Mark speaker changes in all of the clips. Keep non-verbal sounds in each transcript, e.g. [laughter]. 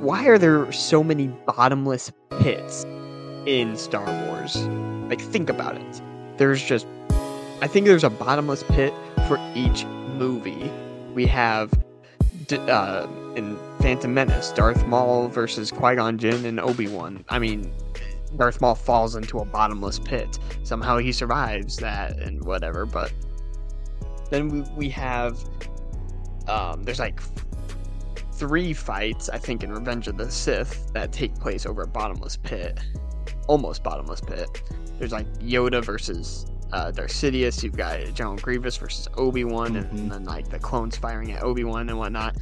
Speaker 1: why are there so many bottomless pits in Star Wars? Like, think about it. There's just, I think there's a bottomless pit for each movie. We have uh, in Phantom Menace, Darth Maul versus Qui Gon Jinn and Obi Wan. I mean, Darth Maul falls into a bottomless pit. Somehow he survives that and whatever. But then we we have um, there's like three fights I think in Revenge of the Sith that take place over a bottomless pit, almost bottomless pit. There's like Yoda versus uh, Darth Sidious. You've got General Grievous versus Obi Wan, mm-hmm. and then like the clones firing at Obi Wan and whatnot.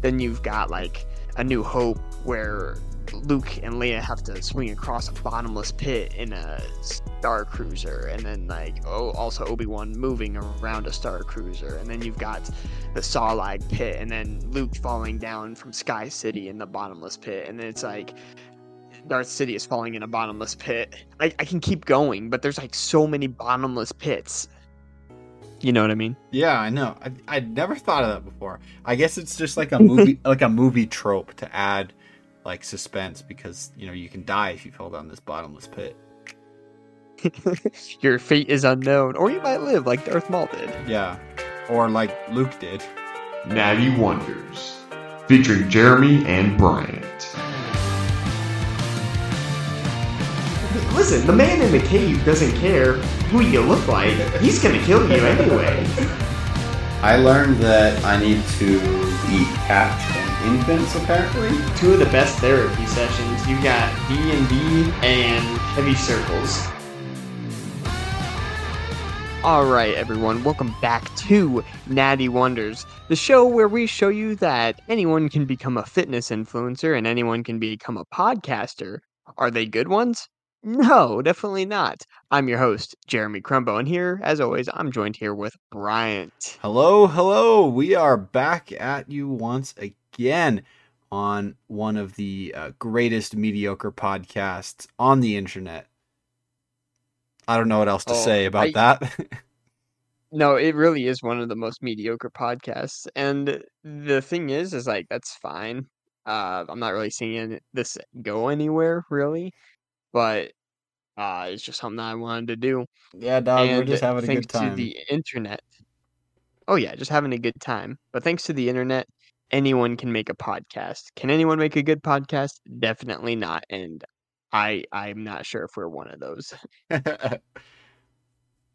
Speaker 1: Then you've got like A New Hope where Luke and Leia have to swing across a bottomless pit in a star cruiser, and then like oh, also Obi Wan moving around a star cruiser, and then you've got the Sarlacc pit, and then Luke falling down from Sky City in the bottomless pit, and then it's like Darth Sidious falling in a bottomless pit. I, I can keep going, but there's like so many bottomless pits. You know what I mean?
Speaker 2: Yeah, I know. I I never thought of that before. I guess it's just like a [laughs] movie, like a movie trope to add like suspense because you know you can die if you fall down this bottomless pit. [laughs]
Speaker 1: Your fate is unknown, or you might live like Darth Maul did.
Speaker 2: Yeah, or like Luke did.
Speaker 3: Natty Wonders, featuring Jeremy and Bryant.
Speaker 1: Listen, the man in the cave doesn't care who you look like. He's gonna kill you anyway.
Speaker 4: I learned that I need to eat cats and infants. Apparently,
Speaker 1: two of the best therapy sessions. You got D and D and heavy circles. All right, everyone, welcome back to Natty Wonders, the show where we show you that anyone can become a fitness influencer and anyone can become a podcaster. Are they good ones? No, definitely not. I'm your host, Jeremy Crumbo, and here, as always, I'm joined here with Bryant.
Speaker 2: Hello, hello. We are back at you once again on one of the uh, greatest mediocre podcasts on the internet. I don't know what else to oh, say about I, that. [laughs]
Speaker 1: no, it really is one of the most mediocre podcasts, and the thing is, is like that's fine. Uh, I'm not really seeing this go anywhere, really but uh, it's just something I wanted to do.
Speaker 2: Yeah, dog, and we're just having a good time.
Speaker 1: Thanks to the internet. Oh yeah, just having a good time. But thanks to the internet, anyone can make a podcast. Can anyone make a good podcast? Definitely not. And I I'm not sure if we're one of those. [laughs]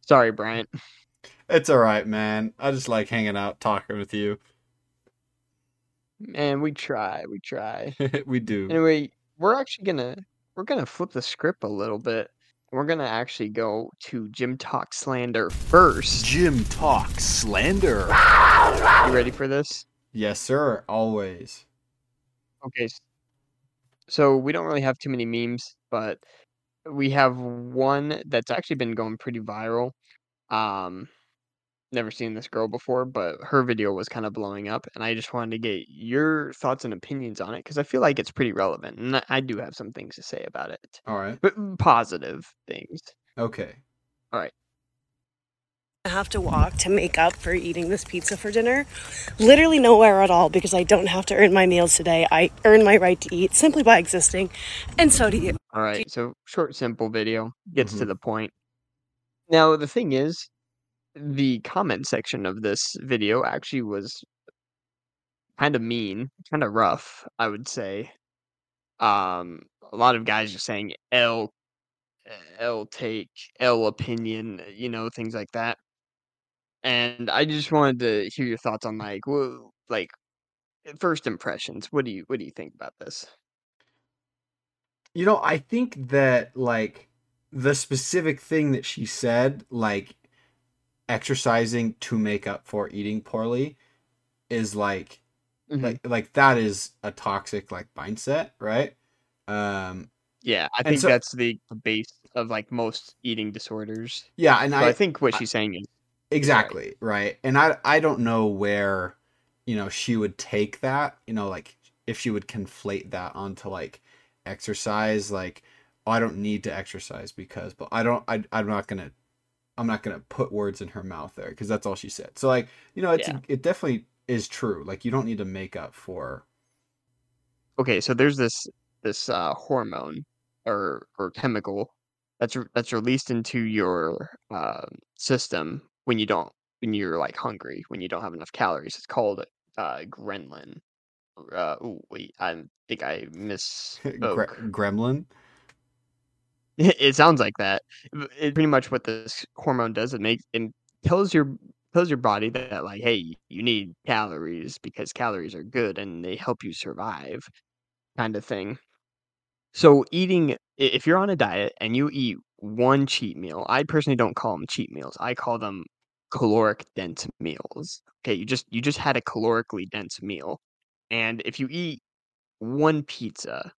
Speaker 1: Sorry, Bryant.
Speaker 2: It's all right, man. I just like hanging out, talking with you.
Speaker 1: Man, we try. We try. [laughs]
Speaker 2: we do.
Speaker 1: Anyway, we're actually gonna we're gonna flip the script a little bit. We're gonna actually go to GymTok Slander first.
Speaker 2: GymTok Slander.
Speaker 1: You ready for this?
Speaker 2: Yes, sir. Always.
Speaker 1: Okay. So we don't really have too many memes, but we have one that's actually been going pretty viral. Um, never seen this girl before, but her video was kind of blowing up, and I just wanted to get your thoughts and opinions on it because I feel like it's pretty relevant, and I do have some things to say about it.
Speaker 2: All right,
Speaker 1: but positive things.
Speaker 2: Okay.
Speaker 1: All right.
Speaker 5: I have to walk to make up for eating this pizza for dinner. Literally nowhere at all because I don't have to earn my meals today. I earn my right to eat simply by existing, and so do you.
Speaker 1: All right, so short, simple video gets mm-hmm. to the point. Now the thing is, the comment section of this video actually was kind of mean, kind of rough, I would say. Um, a lot of guys are saying L, L take, L opinion, you know, things like that. And I just wanted to hear your thoughts on like, well, like first impressions. What do you what do you think about this?
Speaker 2: You know, I think that like the specific thing that she said, like exercising to make up for eating poorly is like mm-hmm. like like that is a toxic like mindset, right? Um
Speaker 1: yeah, I think so, that's the base of like most eating disorders.
Speaker 2: Yeah, and
Speaker 1: so I, I, think what she's saying is
Speaker 2: exactly right. And I I don't know where you know she would take that, you know, like if she would conflate that onto like exercise, like oh, I don't need to exercise because, but I don't I I'm not gonna I'm not gonna put words in her mouth there because that's all she said. So like you know, it's yeah. it definitely is true. Like you don't need to make up for
Speaker 1: okay, so there's this this uh, hormone or or chemical that's re- that's released into your uh, system when you don't when you're like hungry when you don't have enough calories. It's called uh, ghrelin. Uh, ooh, wait, I think I [laughs] misspoke.
Speaker 2: gremlin. [laughs]
Speaker 1: It sounds like that. B- It pretty much what this hormone does. It makes it tells your tells your body that like, hey, you need calories because calories are good and they help you survive, kind of thing. So eating, if you're on a diet and you eat one cheat meal, I personally don't call them cheat meals. I call them caloric dense meals. Okay, you just you just had a calorically dense meal, and if you eat one pizza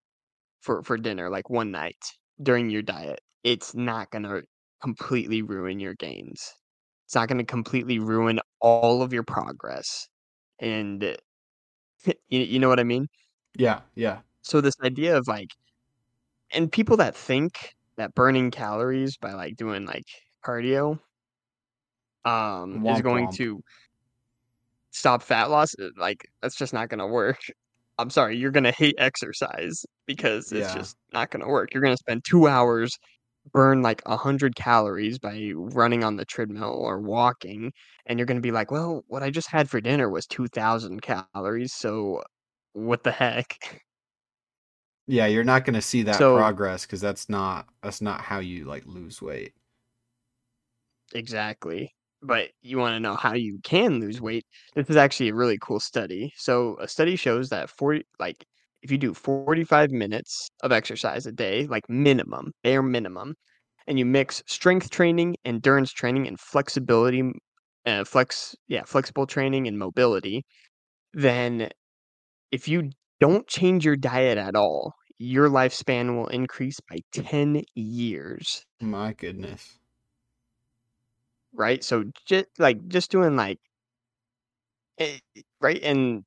Speaker 1: for for dinner, like one night during your diet, it's not gonna completely ruin your gains. It's not gonna completely ruin all of your progress, and eh, [laughs] you, you know what I mean?
Speaker 2: Yeah, yeah.
Speaker 1: So this idea of like and people that think that burning calories by like doing like cardio um is going
Speaker 2: womp.
Speaker 1: to stop fat loss uh, like that's just not going to work [laughs] i'm sorry you're going to hate exercise because it's
Speaker 2: Yeah.
Speaker 1: just not going to work you're going to spend two hours burn like a 100 calories by running on the treadmill or walking and you're going to be like well what i just had for dinner was 2000 calories so what the heck
Speaker 2: Yeah, you're not going to see that
Speaker 1: So-
Speaker 2: progress cuz that's not that's not how you like lose weight.
Speaker 1: Exactly. But you want to know how you can lose weight. This is actually a really cool study. So a study shows that 40 like if you do 45 minutes of exercise a day, like minimum, bare minimum, and you mix strength training, endurance training, and flexibility, uh, flex, yeah, flexible training and mobility, then if you don't change your diet at all, your lifespan will increase by 10 years.
Speaker 2: My goodness.
Speaker 1: right? So just like just doing like eh, right and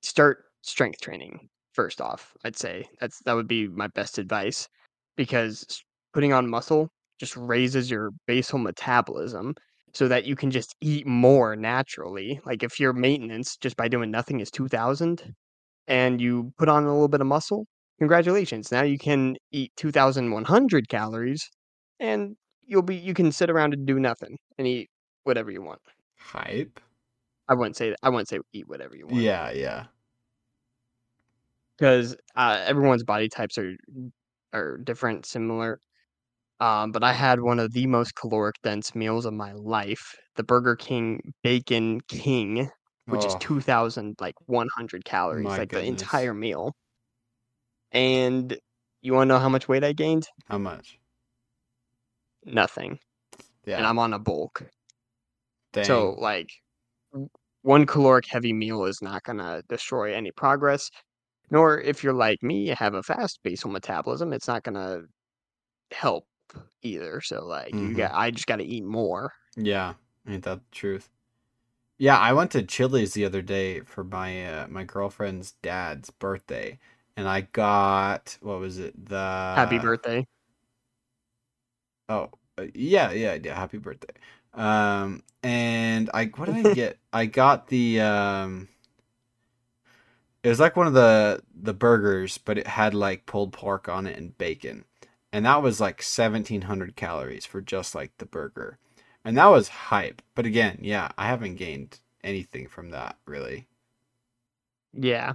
Speaker 1: start strength training first off. I'd say that's that would be my best advice because putting on muscle just raises your basal metabolism so that you can just eat more naturally. Like if your maintenance just by doing nothing is 2000 and you put on a little bit of muscle, congratulations. Now you can eat 2100 calories and you'll be you can sit around and do nothing and eat whatever you want.
Speaker 2: Hype?
Speaker 1: I wouldn't say that. I wouldn't say eat whatever you want.
Speaker 2: Yeah, yeah.
Speaker 1: Because uh, everyone's body types are are different, similar. Um, but I had one of the most caloric dense meals of my life, the Burger King Bacon King, which is
Speaker 2: Oh,
Speaker 1: two thousand like one hundred calories,
Speaker 2: My
Speaker 1: like the entire meal. And you want to know how much weight I gained?
Speaker 2: How much?
Speaker 1: Nothing.
Speaker 2: Yeah.
Speaker 1: And I'm on a bulk.
Speaker 2: dang.
Speaker 1: So like one caloric heavy meal is not gonna destroy any progress. Nor if you're like me, you have a fast basal metabolism, it's not gonna help either. So like you
Speaker 2: Mhm.
Speaker 1: got I just gotta eat more.
Speaker 2: Yeah, ain't that the truth? Yeah, I went to Chili's the other day for my uh, my girlfriend's dad's birthday, and I got what was it? The
Speaker 1: Happy birthday.
Speaker 2: Oh, uh, yeah, yeah, yeah. Happy birthday. Um, and I what did I [laughs] get? I got the um. It was like one of the the burgers, but it had like pulled pork on it and bacon, and that was like seventeen hundred calories for just like the burger, and that was hype. But again, yeah, I haven't gained anything from that really.
Speaker 1: Yeah.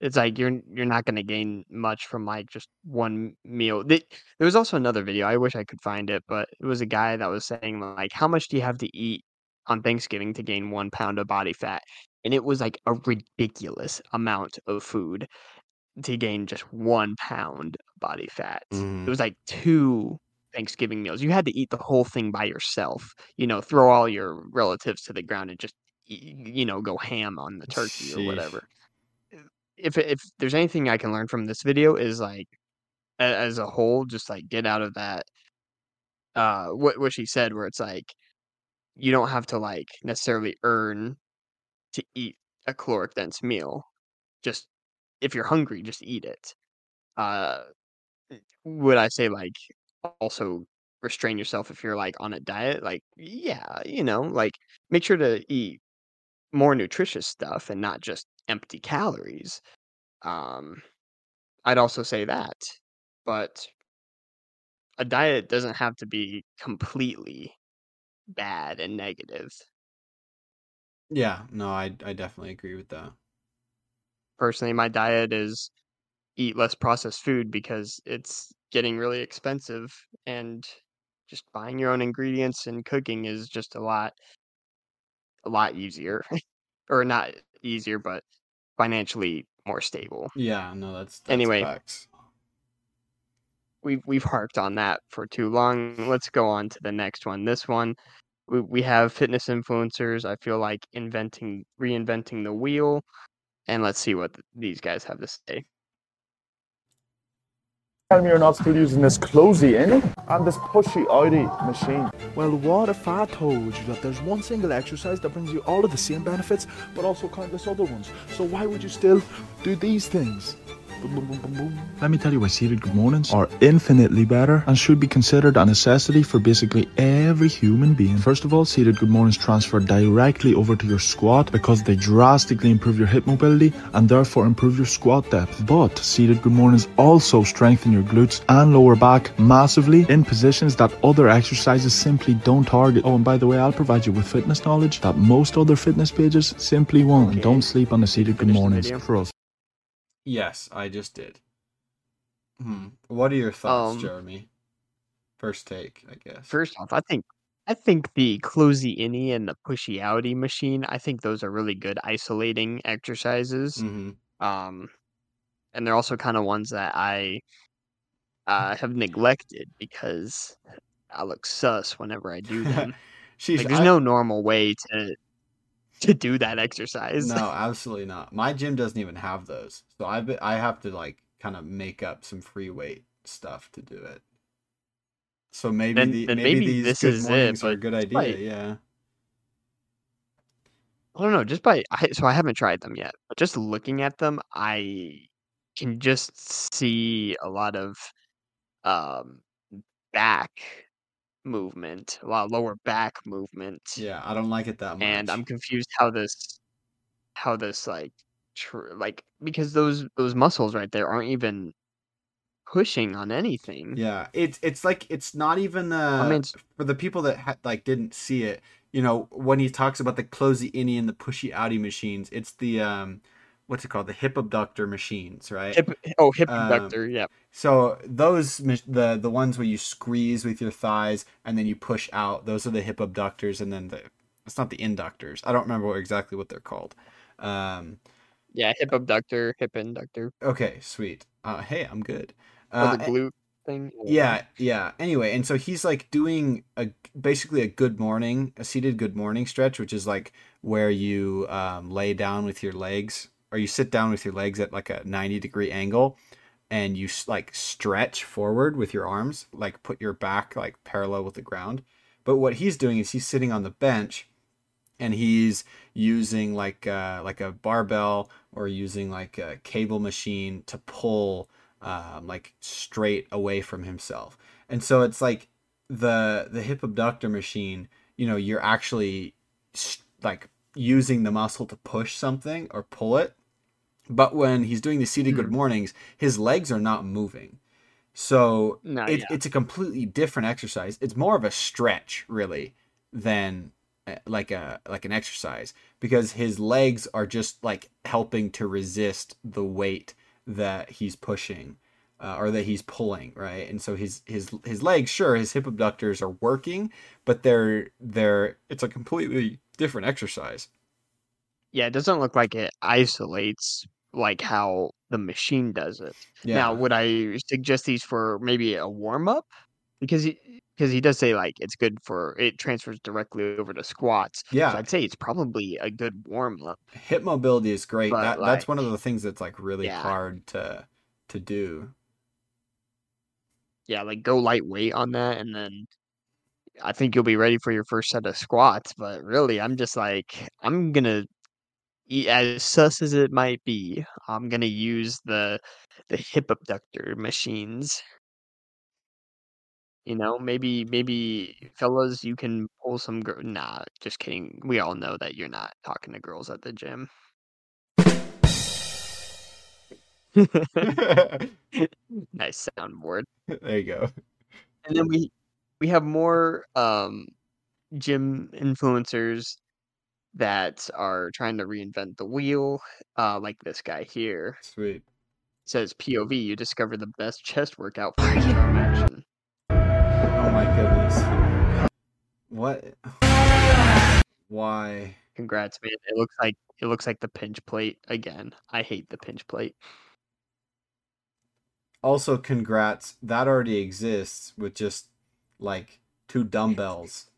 Speaker 1: It's like you're you're not gonna gain much from like just one meal. Th- There was also another video. I wish I could find it, but it was a guy that was saying like, how much do you have to eat on Thanksgiving to gain one pound of body fat? And it was like a ridiculous amount of food to gain just one pound of body fat.
Speaker 2: Mhm.
Speaker 1: It was like two Thanksgiving meals. You had to eat the whole thing by yourself. You know, throw all your relatives to the ground and just you know go ham on the turkey or whatever if if there's anything I can learn from this video is like as a whole, just like get out of that uh what what she said where it's like you don't have to like necessarily earn to eat a caloric dense meal. Just if you're hungry, just eat it. Uh would I say like also restrain yourself if you're like on a diet? Like yeah, you know, like make sure to eat more nutritious stuff and not just empty calories. Um I'd also say that. But a diet doesn't have to be completely bad and negative.
Speaker 2: Yeah, no, I I definitely agree with that.
Speaker 1: Personally, my diet is eat less processed food because it's getting really expensive and just buying your own ingredients and cooking is just a lot a lot easier. [laughs] or not easier, but financially more stable.
Speaker 2: Yeah, no, that's, that's
Speaker 1: Anyway.
Speaker 2: facts.
Speaker 1: we've we've harked on that for too long. Let's go on to the next one. This one, we we have fitness influencers. I feel like inventing, reinventing the wheel, and let's see what th- these guys have to say.
Speaker 6: Tell me you're not still using this closey in and this pushy ID machine.
Speaker 7: Well, what if I told you that there's one single exercise that brings you all of the same benefits, but also countless other ones? So why would you still do these things? Let me tell you why seated good mornings are infinitely better and should be considered a necessity for basically every human being. First of all, seated good mornings transfer directly over to your squat because they drastically improve your hip mobility and therefore improve your squat depth. But seated good mornings also strengthen your glutes and lower back massively in positions that other exercises simply don't target. Oh, and by the way, I'll provide you with fitness knowledge that most other fitness pages simply won't. And
Speaker 1: Okay.
Speaker 7: don't sleep on the seated good mornings.
Speaker 1: video?
Speaker 7: Trust.
Speaker 2: Yes, I just did. Hmm. What are your thoughts,
Speaker 1: Um,
Speaker 2: Jeremy? First take, I guess.
Speaker 1: First off, I think I think the closey innie and the pushy outy machine. I think those are really good isolating exercises.
Speaker 2: hmm
Speaker 1: Um, and they're also kind of ones that I uh, have neglected because I look sus whenever I do them. [laughs]
Speaker 2: Sheesh,
Speaker 1: like, there's
Speaker 2: I-
Speaker 1: no normal way to [laughs] to do that exercise.
Speaker 2: No, absolutely not. My gym doesn't even have those, so I I have to like kind of make up some free weight stuff to do it. So maybe
Speaker 1: Then-
Speaker 2: the,
Speaker 1: then
Speaker 2: maybe,
Speaker 1: maybe
Speaker 2: these
Speaker 1: this
Speaker 2: good
Speaker 1: is it,
Speaker 2: mornings are a good idea.
Speaker 1: like-
Speaker 2: Yeah.
Speaker 1: I don't know, just by I, so I haven't tried them yet, but just looking at them, I can just see a lot of um back movement, a lot of lower back movement,
Speaker 2: Yeah, I don't like it that much.
Speaker 1: and I'm confused how this how this like tr- like because those those muscles right there aren't even pushing on anything.
Speaker 2: Yeah, it's it's like it's not even uh
Speaker 1: I mean,
Speaker 2: for the people that ha- like didn't see it. You know, when he talks about the closey innie and the pushy outie machines, it's the um what's it called? The hip abductor machines, right?
Speaker 1: Hip, oh, hip
Speaker 2: Um,
Speaker 1: abductor, yeah.
Speaker 2: So those the the ones where you squeeze with your thighs and then you push out, those are the hip abductors, and then the it's not the inductors. I don't remember what, exactly what they're called. Um,
Speaker 1: Yeah, hip abductor, hip inductor,
Speaker 2: okay, sweet. Uh, hey, I'm good.
Speaker 1: or
Speaker 2: Uh,
Speaker 1: the glute thing.
Speaker 2: yeah, yeah. Anyway, and so he's like doing a basically a good morning, a seated good morning stretch, which is like where you um, lay down with your legs, or you sit down with your legs at like a ninety degree angle, and you like stretch forward with your arms, like put your back like parallel with the ground. But what he's doing is he's sitting on the bench, and he's using like uh, like a barbell or using like a cable machine to pull um, like straight away from himself. And so it's like the the hip abductor machine. You know, you're actually s- like using the muscle to push something or pull it. But when he's doing the seated good mornings, his legs are not moving. So
Speaker 1: No,
Speaker 2: it,
Speaker 1: yeah.
Speaker 2: it's a completely different exercise. It's more of a stretch, really, than uh, like a like an exercise because his legs are just like helping to resist the weight that he's pushing uh, or that he's pulling, right? And so his his his legs, sure, his hip abductors are working, but they're they're it's a completely different exercise.
Speaker 1: Yeah, it doesn't look like it isolates like how the machine does it.
Speaker 2: Yeah.
Speaker 1: Now, would I suggest these for maybe a warm up? Because he because he does say like it's good for it transfers directly over to squats.
Speaker 2: Yeah.
Speaker 1: So I'd say it's probably a good warm up.
Speaker 2: hip mobility is great. That that's one of the things that's like really
Speaker 1: Yeah.
Speaker 2: hard to to do.
Speaker 1: Yeah, like go lightweight on that and then I think you'll be ready for your first set of squats. But really, I'm just like I'm gonna as sus as it might be, I'm gonna use the the hip abductor machines. You know, maybe maybe fellas, you can pull some. Gr- nah, just kidding. We all know that you're not talking to girls at the gym. [laughs] [laughs] nice soundboard.
Speaker 2: there you go.
Speaker 1: And then we we have more um gym influencers that are trying to reinvent the wheel, uh, like this guy here.
Speaker 2: Sweet.
Speaker 1: says POV, you discover the best chest workout for action.
Speaker 2: Oh my goodness. What? Why?
Speaker 1: Congrats, man. It looks like it looks like the pinch plate again. I hate the pinch plate.
Speaker 2: Also, congrats. That already exists with just like two dumbbells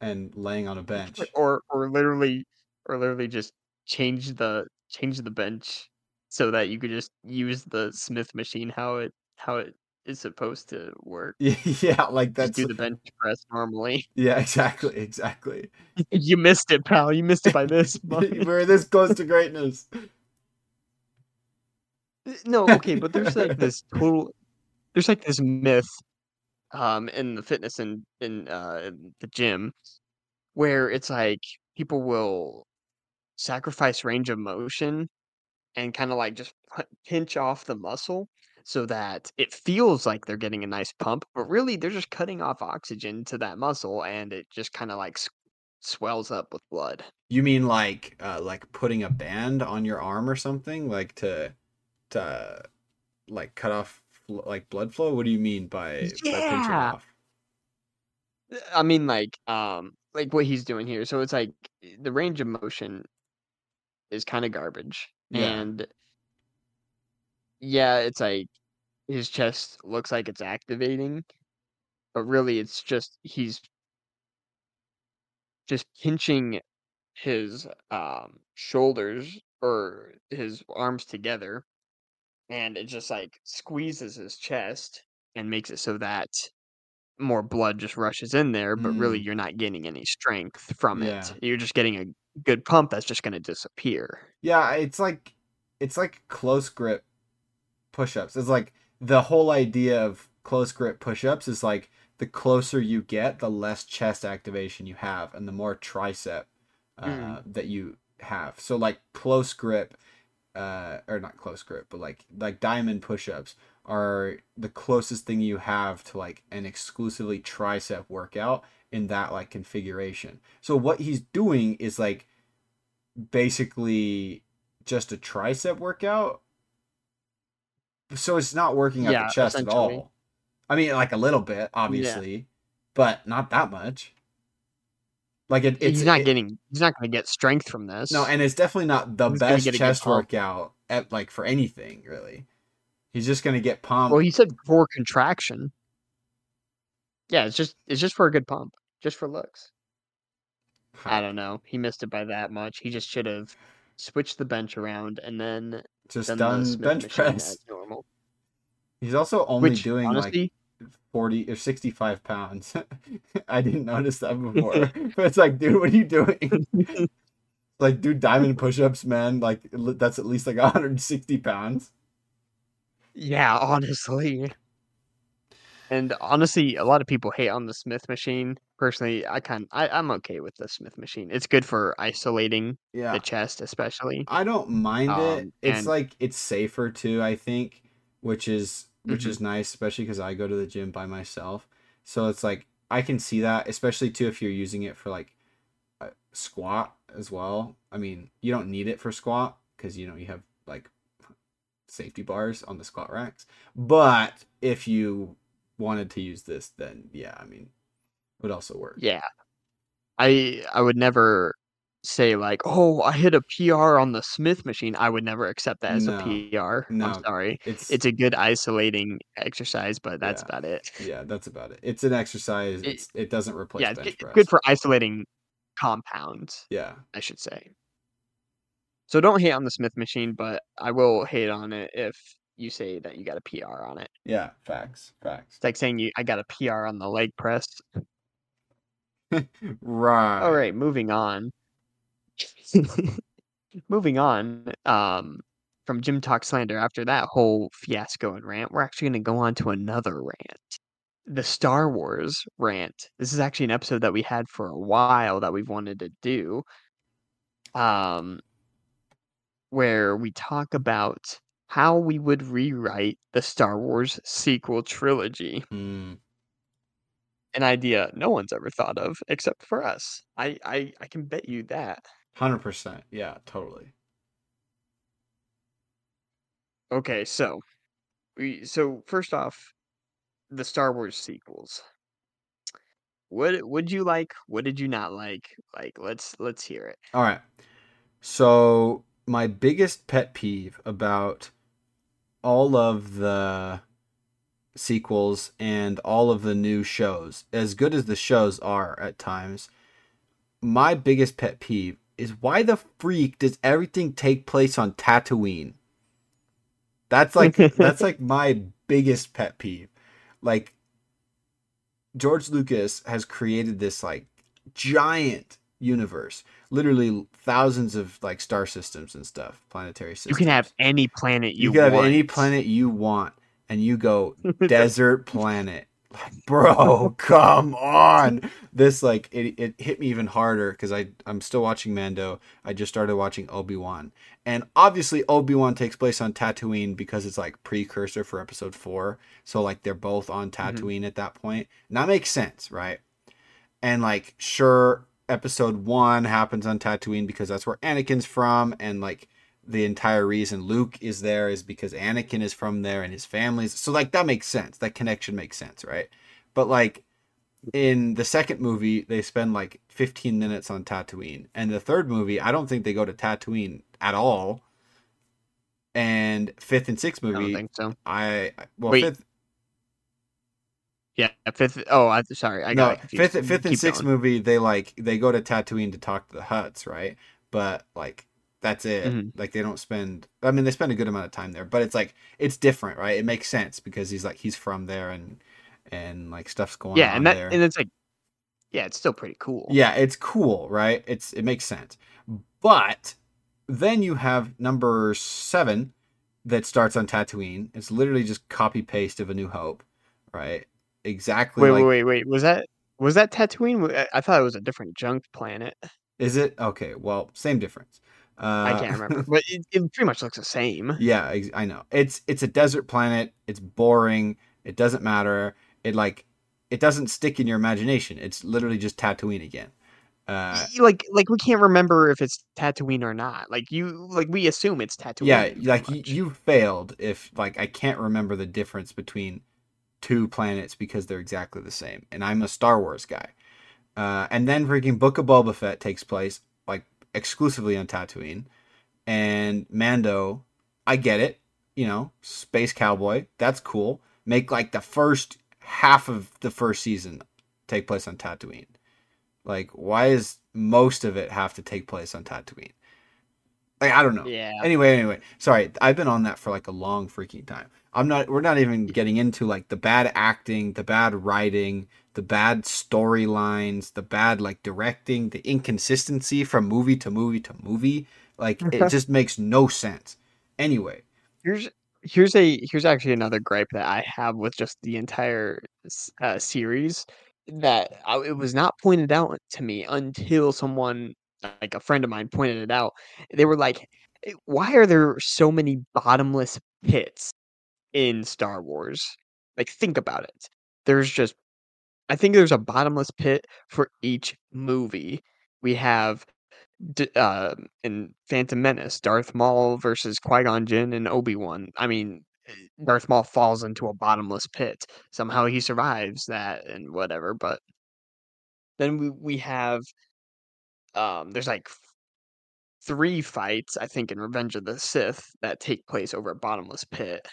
Speaker 2: and laying on a bench.
Speaker 1: Or or literally or literally just change the change the bench so that you could just use the Smith machine how it how it is supposed to work. [laughs]
Speaker 2: yeah, like
Speaker 1: Just
Speaker 2: that's
Speaker 1: do the bench press normally. [laughs]
Speaker 2: yeah, exactly, exactly. [laughs]
Speaker 1: you missed it, pal. You missed it by this.
Speaker 2: We're this close to greatness.
Speaker 1: Uh, no, okay, but there's like this total there's like this myth um in the fitness and in uh in the gym where it's like people will sacrifice range of motion and kind of like just pinch off the muscle so that it feels like they're getting a nice pump, but really they're just cutting off oxygen to that muscle and it just kind of like swells up with blood.
Speaker 2: You mean like uh like putting a band on your arm or something like to to like cut off like blood flow? What do you mean by, by pinching
Speaker 1: Yeah.
Speaker 2: off?
Speaker 1: I mean, like, um, like what he's doing here. So it's like the range of motion is kind of garbage,
Speaker 2: Yeah.
Speaker 1: and yeah, it's like his chest looks like it's activating, but really it's just he's just pinching his um shoulders or his arms together, and it just like squeezes his chest and makes it so that more blood just rushes in there, but really
Speaker 2: Mm.
Speaker 1: you're not getting any strength from
Speaker 2: Yeah.
Speaker 1: it. You're just getting a good pump that's just going to disappear.
Speaker 2: Yeah, it's like it's like close grip push-ups. It's like the whole idea of close grip push-ups is like the closer you get, the less chest activation you have and the more tricep uh,
Speaker 1: Mhm.
Speaker 2: that you have. So like close grip uh or not close grip, but like like diamond push-ups are the closest thing you have to like an exclusively tricep workout in that like configuration. So what he's doing is like basically just a tricep workout. So it's not working out
Speaker 1: Yeah,
Speaker 2: the chest at all. I mean, like a little bit, obviously, but not that much. Like it, it's
Speaker 1: he's not
Speaker 2: it-
Speaker 1: getting he's not going to get strength from this.
Speaker 2: no, and it's definitely not the
Speaker 1: He's
Speaker 2: best chest workout at like for anything really. He's just gonna get pumped.
Speaker 1: well, he said for contraction. Yeah, it's just it's just for a good pump, just for looks. I don't know. He missed it by that much. He just should have switched the bench around and then
Speaker 2: just
Speaker 1: done,
Speaker 2: done bench press.
Speaker 1: as normal.
Speaker 2: He's also only
Speaker 1: Which
Speaker 2: doing like
Speaker 1: honestly,
Speaker 2: 40 or 65 pounds. [laughs] I didn't notice that before. [laughs] but it's like, dude, what are you doing? [laughs] like, do diamond push ups, man. Like, that's at least like 160 pounds.
Speaker 1: yeah, honestly. And honestly, a lot of people hate on the Smith machine. Personally, I kind I, I'm okay with the Smith machine. It's good for isolating
Speaker 2: Yeah.
Speaker 1: the chest, especially.
Speaker 2: I don't mind it.
Speaker 1: Um,
Speaker 2: It's
Speaker 1: and-
Speaker 2: like, it's safer too, I think, which is, which
Speaker 1: Mhm.
Speaker 2: is nice, especially because I go to the gym by myself. So it's like, I can see that, especially too if you're using it for like squat as well. I mean, you don't need it for squat because, you know, you have like safety bars on the squat racks. But if you wanted to use this, then yeah, I mean, it would also work.
Speaker 1: Yeah. I I would never say like, "Oh, I hit a PR on the Smith machine." I would never accept that as
Speaker 2: No.
Speaker 1: a PR.
Speaker 2: No.
Speaker 1: I'm sorry.
Speaker 2: It's,
Speaker 1: It's a good isolating exercise, but that's
Speaker 2: Yeah.
Speaker 1: about it.
Speaker 2: yeah, that's about it. It's an exercise.
Speaker 1: It-
Speaker 2: It's, it doesn't replace
Speaker 1: yeah,
Speaker 2: bench
Speaker 1: it's
Speaker 2: press.
Speaker 1: good for isolating compounds,
Speaker 2: yeah.
Speaker 1: I should say. So don't hate on the Smith machine, but I will hate on it if you say that you got a PR on it.
Speaker 2: Yeah, facts, facts.
Speaker 1: It's like saying you I got a PR on the leg press. [laughs]
Speaker 2: Right.
Speaker 1: All right, moving on. [laughs] moving on. Um, from GymTok Slander, after that whole fiasco and rant, we're actually going to go on to another rant. The Star Wars rant. This is actually an episode that we had for a while that we've wanted to do. Um, where we talk about how we would rewrite the Star Wars sequel trilogy.
Speaker 2: Mm,
Speaker 1: An idea no one's ever thought of except for us. I I, I can bet you that.
Speaker 2: 100%. Yeah, totally.
Speaker 1: Okay, so we so first off, the Star Wars sequels. What would you like? What did you not like? Like let's let's hear it.
Speaker 2: All right. So, my biggest pet peeve about all of the sequels and all of the new shows, as good as the shows are at times, my biggest pet peeve is why the freak does everything take place on Tatooine? That's like [laughs] that's like my biggest pet peeve. Like George Lucas has created this like giant universe, literally thousands of like star systems and stuff, planetary systems.
Speaker 1: You can have any planet you,
Speaker 2: you can have any planet you want, and you go [laughs] desert planet. Bro, [laughs] come on! [laughs] This like it, it hit me even harder because I I'm still watching Mando. I just started watching Obi Wan, and obviously Obi Wan takes place on Tatooine because it's like precursor for Episode Four. So like they're both on mm-hmm. Tatooine at that point, and that makes sense, right? And like sure, Episode One happens on Tatooine because that's where Anakin's from, and like the entire reason Luke is there is because Anakin is from there and his family's so like that makes sense. That connection makes sense, right? But like in the second movie, they spend like 15 minutes on Tatooine. And the third movie, I don't think they go to Tatooine at all. And fifth and sixth movie, I
Speaker 1: think so.
Speaker 2: I well
Speaker 1: Wait,
Speaker 2: fifth
Speaker 1: Yeah, fifth. Oh, I sorry. I
Speaker 2: no
Speaker 1: got
Speaker 2: fifth fifth and
Speaker 1: Keep
Speaker 2: sixth
Speaker 1: going.
Speaker 2: movie they like they go to Tatooine to talk to the Hutts, right? But like that's it.
Speaker 1: Mhm.
Speaker 2: Like they don't spend. I mean, they spend a good amount of time there, but it's like it's different, right? It makes sense because he's like he's from there and and like stuff's going
Speaker 1: Yeah,
Speaker 2: on
Speaker 1: and that
Speaker 2: there.
Speaker 1: and it's like, yeah, it's still pretty cool.
Speaker 2: Yeah, it's cool, right? It's it makes sense. But then you have number seven that starts on Tatooine. It's literally just copy paste of A New Hope, right? Exactly
Speaker 1: Wait,
Speaker 2: like
Speaker 1: wait, wait, wait. Was that was that Tatooine? I thought it was a different junk planet.
Speaker 2: is it? Okay, well, same difference. Uh,
Speaker 1: I can't [laughs] remember, but it, it pretty much looks the same.
Speaker 2: Yeah, I know. It's it's a desert planet. It's boring. It doesn't matter. It like it doesn't stick in your imagination. It's literally just Tatooine again. Uh,
Speaker 1: like, like we can't remember if it's Tatooine or not. Like you, like we assume it's Tatooine.
Speaker 2: yeah, like y-
Speaker 1: much.
Speaker 2: you failed if like I can't remember the difference between two planets because they're exactly the same. And I'm a Star Wars guy. Uh, and then freaking Book of Boba Fett takes place exclusively on Tatooine, and Mando. I get it, you know, space cowboy. That's cool. Make like the first half of the first season take place on Tatooine. Like, why is most of it have to take place on Tatooine? Like, I don't know.
Speaker 1: Yeah.
Speaker 2: Anyway, anyway, sorry. I've been on that for like a long freaking time. I'm not. We're not even getting into like the bad acting, the bad writing, the bad storylines, the bad like directing, the inconsistency from movie to movie to movie. Like, it just makes no sense. Anyway,
Speaker 1: Here's here's a here's actually another gripe that I have with just the entire uh, series that I, it was not pointed out to me until someone like a friend of mine pointed it out. They were like, "Eh, "Why are there so many bottomless pits in Star Wars?" Like, think about it. There's just I think there's a bottomless pit for each movie. We have uh, in Phantom Menace, Darth Maul versus Qui Gon Jinn and Obi Wan. I mean, eh, Darth Maul falls into a bottomless pit. Somehow he survives that and whatever. But then we we have um, there's like three fights I think in Revenge of the Sith that take place over a bottomless pit,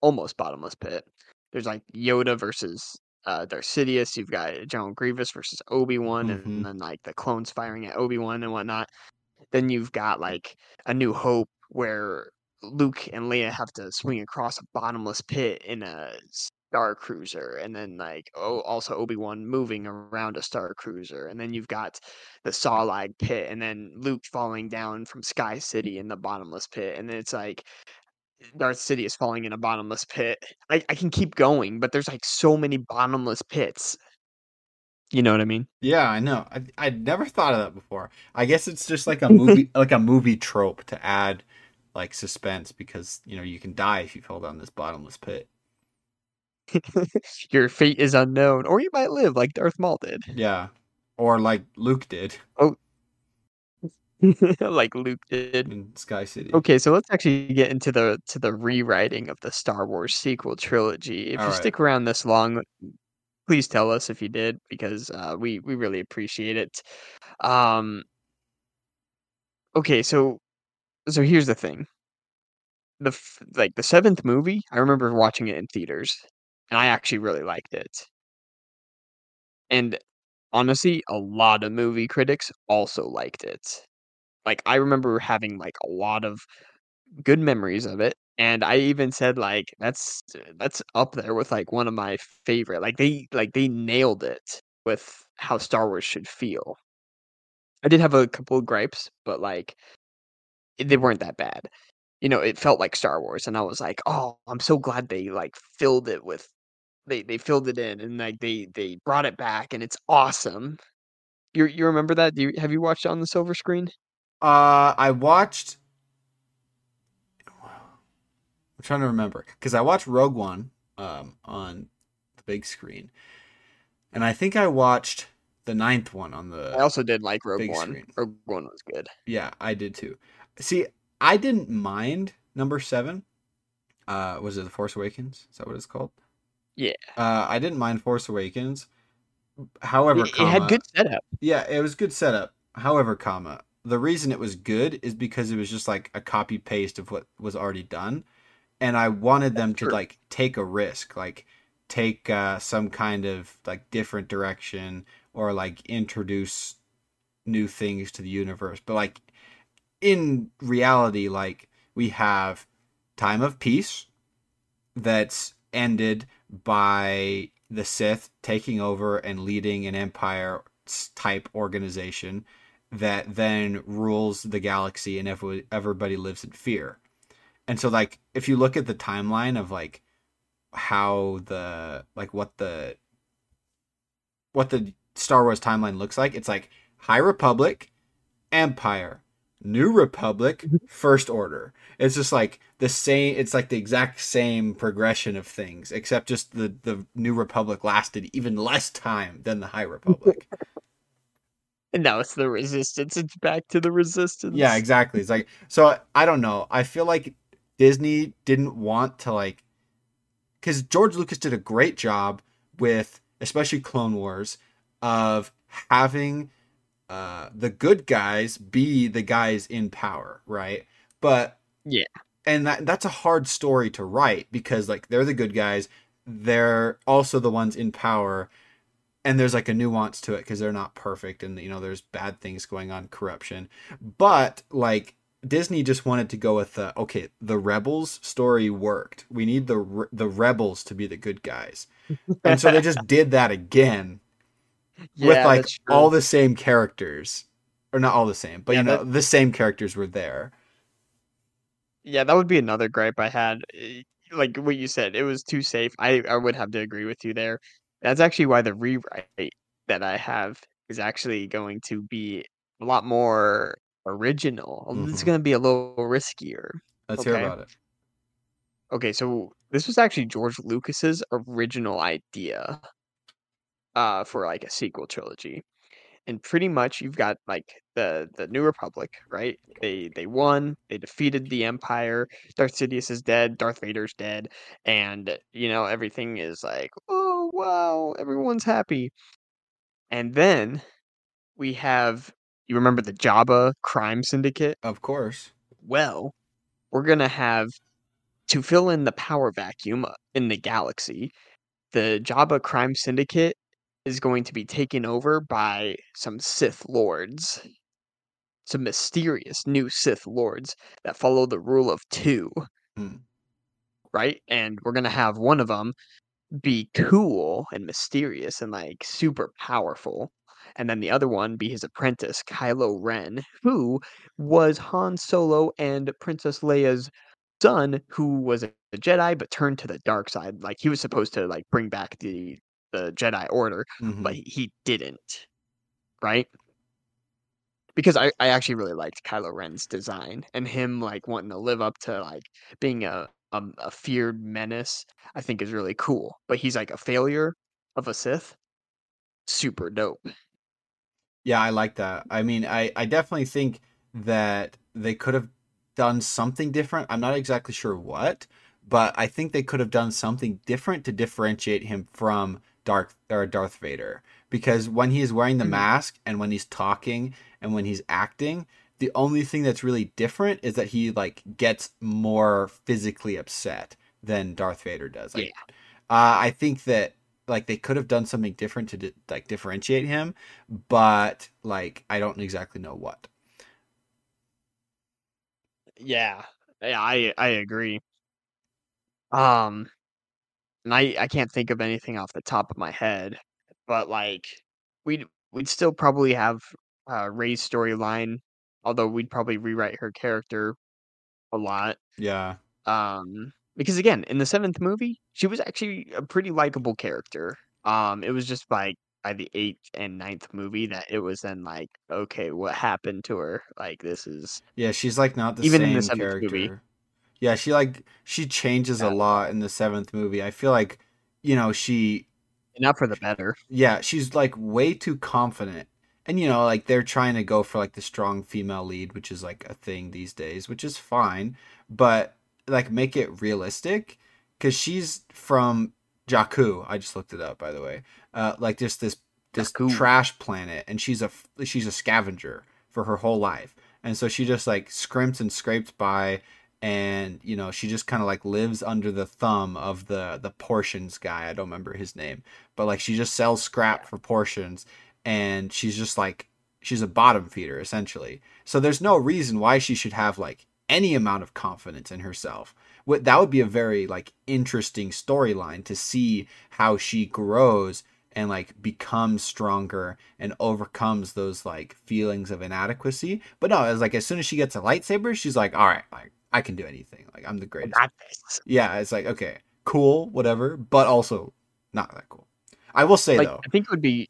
Speaker 1: almost bottomless pit. There's like Yoda versus uh, Darth Sidious. You've got General Grievous versus Obi Wan,
Speaker 2: Mhm.
Speaker 1: and then like the clones firing at Obi Wan and whatnot. Then you've got like A New Hope, where Luke and Leia have to swing across a bottomless pit in a star cruiser, and then like oh, also Obi Wan moving around a star cruiser, and then you've got the Sarlacc pit, and then Luke falling down from Sky City in the bottomless pit, and then it's like Darth Sidious falling in a bottomless pit. I, I can keep going, but there's like so many bottomless pits. You know what I mean?
Speaker 2: yeah, I know. I I'd never thought of that before. I guess it's just like a [laughs] movie, like a movie trope to add like suspense because you know you can die if you fall down this bottomless pit. [laughs]
Speaker 1: Your fate is unknown, or you might live like Darth Maul did,
Speaker 2: Yeah, or like Luke did oh, [laughs]
Speaker 1: like Luke did.
Speaker 2: in Sky City.
Speaker 1: Okay, so let's actually get into the to the rewriting of the Star Wars sequel trilogy. If you
Speaker 2: Alright.
Speaker 1: stick around this long, please tell us if you did because uh, we we really appreciate it. Um, okay, so so here's the thing. The f- like the seventh movie, I remember watching it in theaters, and I actually really liked it. And honestly, a lot of movie critics also liked it. Like I remember having like a lot of good memories of it, and I even said like that's that's up there with like one of my favorite. Like they like they nailed it with how Star Wars should feel. I did have a couple of gripes, but like they weren't that bad. You know, it felt like Star Wars, and I was like, "Oh, I'm so glad they like filled it with they they filled it in and like they they brought it back, and it's awesome." You you remember that? Do you have you watched it on the silver screen?
Speaker 2: Uh, I watched. I'm trying to remember because I watched Rogue One um, on the big screen, and I think I watched the ninth one on the.
Speaker 1: I also did like Rogue One.
Speaker 2: screen.
Speaker 1: Rogue One was good.
Speaker 2: Yeah, I did too. See, I didn't mind number seven. Uh, was it the Force Awakens? Is that what it's called?
Speaker 1: Yeah.
Speaker 2: Uh, I didn't mind Force Awakens. However,
Speaker 1: It, it had good setup.
Speaker 2: Yeah, it was good setup. However, comma the reason it was good is because it was just like a copy paste of what was already done, and I wanted them to
Speaker 1: True.
Speaker 2: like take a risk, like take uh, some kind of like different direction or like introduce new things to the universe. But like in reality, like we have Time of Peace that's ended by the Sith taking over and leading an empire type organization that then rules the galaxy and every, everybody lives in fear. And so like if you look at the timeline of like how the like what the what the Star Wars timeline looks like, it's like High Republic, Empire, New Republic, mm-hmm. First Order. It's just like the same it's like the exact same progression of things except just the the New Republic lasted even less time than the High Republic. [laughs]
Speaker 1: And now it's the resistance. It's back to the resistance.
Speaker 2: Yeah, exactly. It's like so I don't know. I feel like Disney didn't want to like cuz George Lucas did a great job with especially Clone Wars of having uh the good guys be the guys in power, right? But
Speaker 1: Yeah.
Speaker 2: And that that's a hard story to write because like they're the good guys, they're also the ones in power and there's like a nuance to it because they're not perfect and you know there's bad things going on corruption but like disney just wanted to go with the okay the rebels story worked we need the the rebels to be the good guys and so they just [laughs] did that again
Speaker 1: Yeah,
Speaker 2: with like all the same characters or not all the same but
Speaker 1: Yeah,
Speaker 2: you know
Speaker 1: that-
Speaker 2: the same characters were there
Speaker 1: Yeah, that would be another gripe I had. Eh, Like what you said, it was too safe. I I would have to agree with you there. That's actually why the rewrite that I have is actually going to be a lot more original. It's
Speaker 2: Mhm.
Speaker 1: going to be a little riskier.
Speaker 2: let's hear about it
Speaker 1: Okay, so this was actually George Lucas's original idea uh for like a sequel trilogy. And pretty much you've got like the the New Republic, right? They they won, they defeated the Empire. Darth Sidious is dead, Darth Vader's dead, and you know everything is like, "Oh, wow, everyone's happy." And then we have you remember the Jabba crime syndicate?
Speaker 2: of course
Speaker 1: Well, we're going to have to fill in the power vacuum uh, in the galaxy. The Jabba crime syndicate is going to be taken over by some Sith lords. Some mysterious new Sith lords that follow the rule of two.
Speaker 2: Hmm.
Speaker 1: Right? And we're going to have one of them be cool and mysterious and like super powerful. And then the other one be his apprentice, Kylo Ren, who was Han Solo and Princess Leia's son, who was a Jedi but turned to the dark side. Like he was supposed to like bring back the the Jedi Order,
Speaker 2: Mhm.
Speaker 1: but he- didn't. Right? because I, I actually really liked Kylo Ren's design and him like wanting to live up to like being a um, a feared menace. I think is really cool. But he's like a failure of a Sith. Super dope.
Speaker 2: Yeah, I like that. I mean, I, I definitely think that they could have done something different. I'm not exactly sure what, but I think they could have done something different to differentiate him from Darth or Darth Vader. Because when he is wearing the
Speaker 1: Mhm.
Speaker 2: mask and when he's talking and when he's acting, the only thing that's really different is that he like gets more physically upset than Darth Vader does. Like, uh, I think that like they could have done something different to di- like differentiate him, but like I don't exactly know what.
Speaker 1: Yeah. Yeah, I I agree. Um and I I can't think of anything off the top of my head, but like we'd we'd still probably have uh Rey's storyline, although we'd probably rewrite her character a lot.
Speaker 2: Yeah.
Speaker 1: Um because again, in the seventh movie, she was actually a pretty likable character. Um it was just by by the eighth and ninth movie that it was then like, okay, what happened to her? Like this is
Speaker 2: Yeah, she's like not the
Speaker 1: Even in
Speaker 2: same
Speaker 1: the seventh
Speaker 2: character.
Speaker 1: movie.
Speaker 2: Yeah, she like she changes a lot in the seventh movie. I feel like, you know, she
Speaker 1: not for the better.
Speaker 2: yeah, she's like way too confident. And you know, like they're trying to go for like the strong female lead, which is like a thing these days, which is fine, but like make it realistic cuz she's from Jakku. I just looked it up by the way. Uh like just this this
Speaker 1: Jakku.
Speaker 2: trash planet and she's a she's a scavenger for her whole life. And so she just like scrimps and scraped by and you know she just kind of like lives under the thumb of the the portions guy. I don't remember his name. But like she just sells scrap for portions and she's just like she's a bottom feeder essentially. So there's no reason why she should have like any amount of confidence in herself. What that would be a very like interesting storyline to see how she grows and like becomes stronger and overcomes those like feelings of inadequacy. But no it's like as soon as she gets a lightsaber she's like all right like i can do anything like i'm the greatest
Speaker 1: this.
Speaker 2: yeah it's like okay cool whatever but also not that cool i will say
Speaker 1: Like
Speaker 2: though
Speaker 1: I think it would be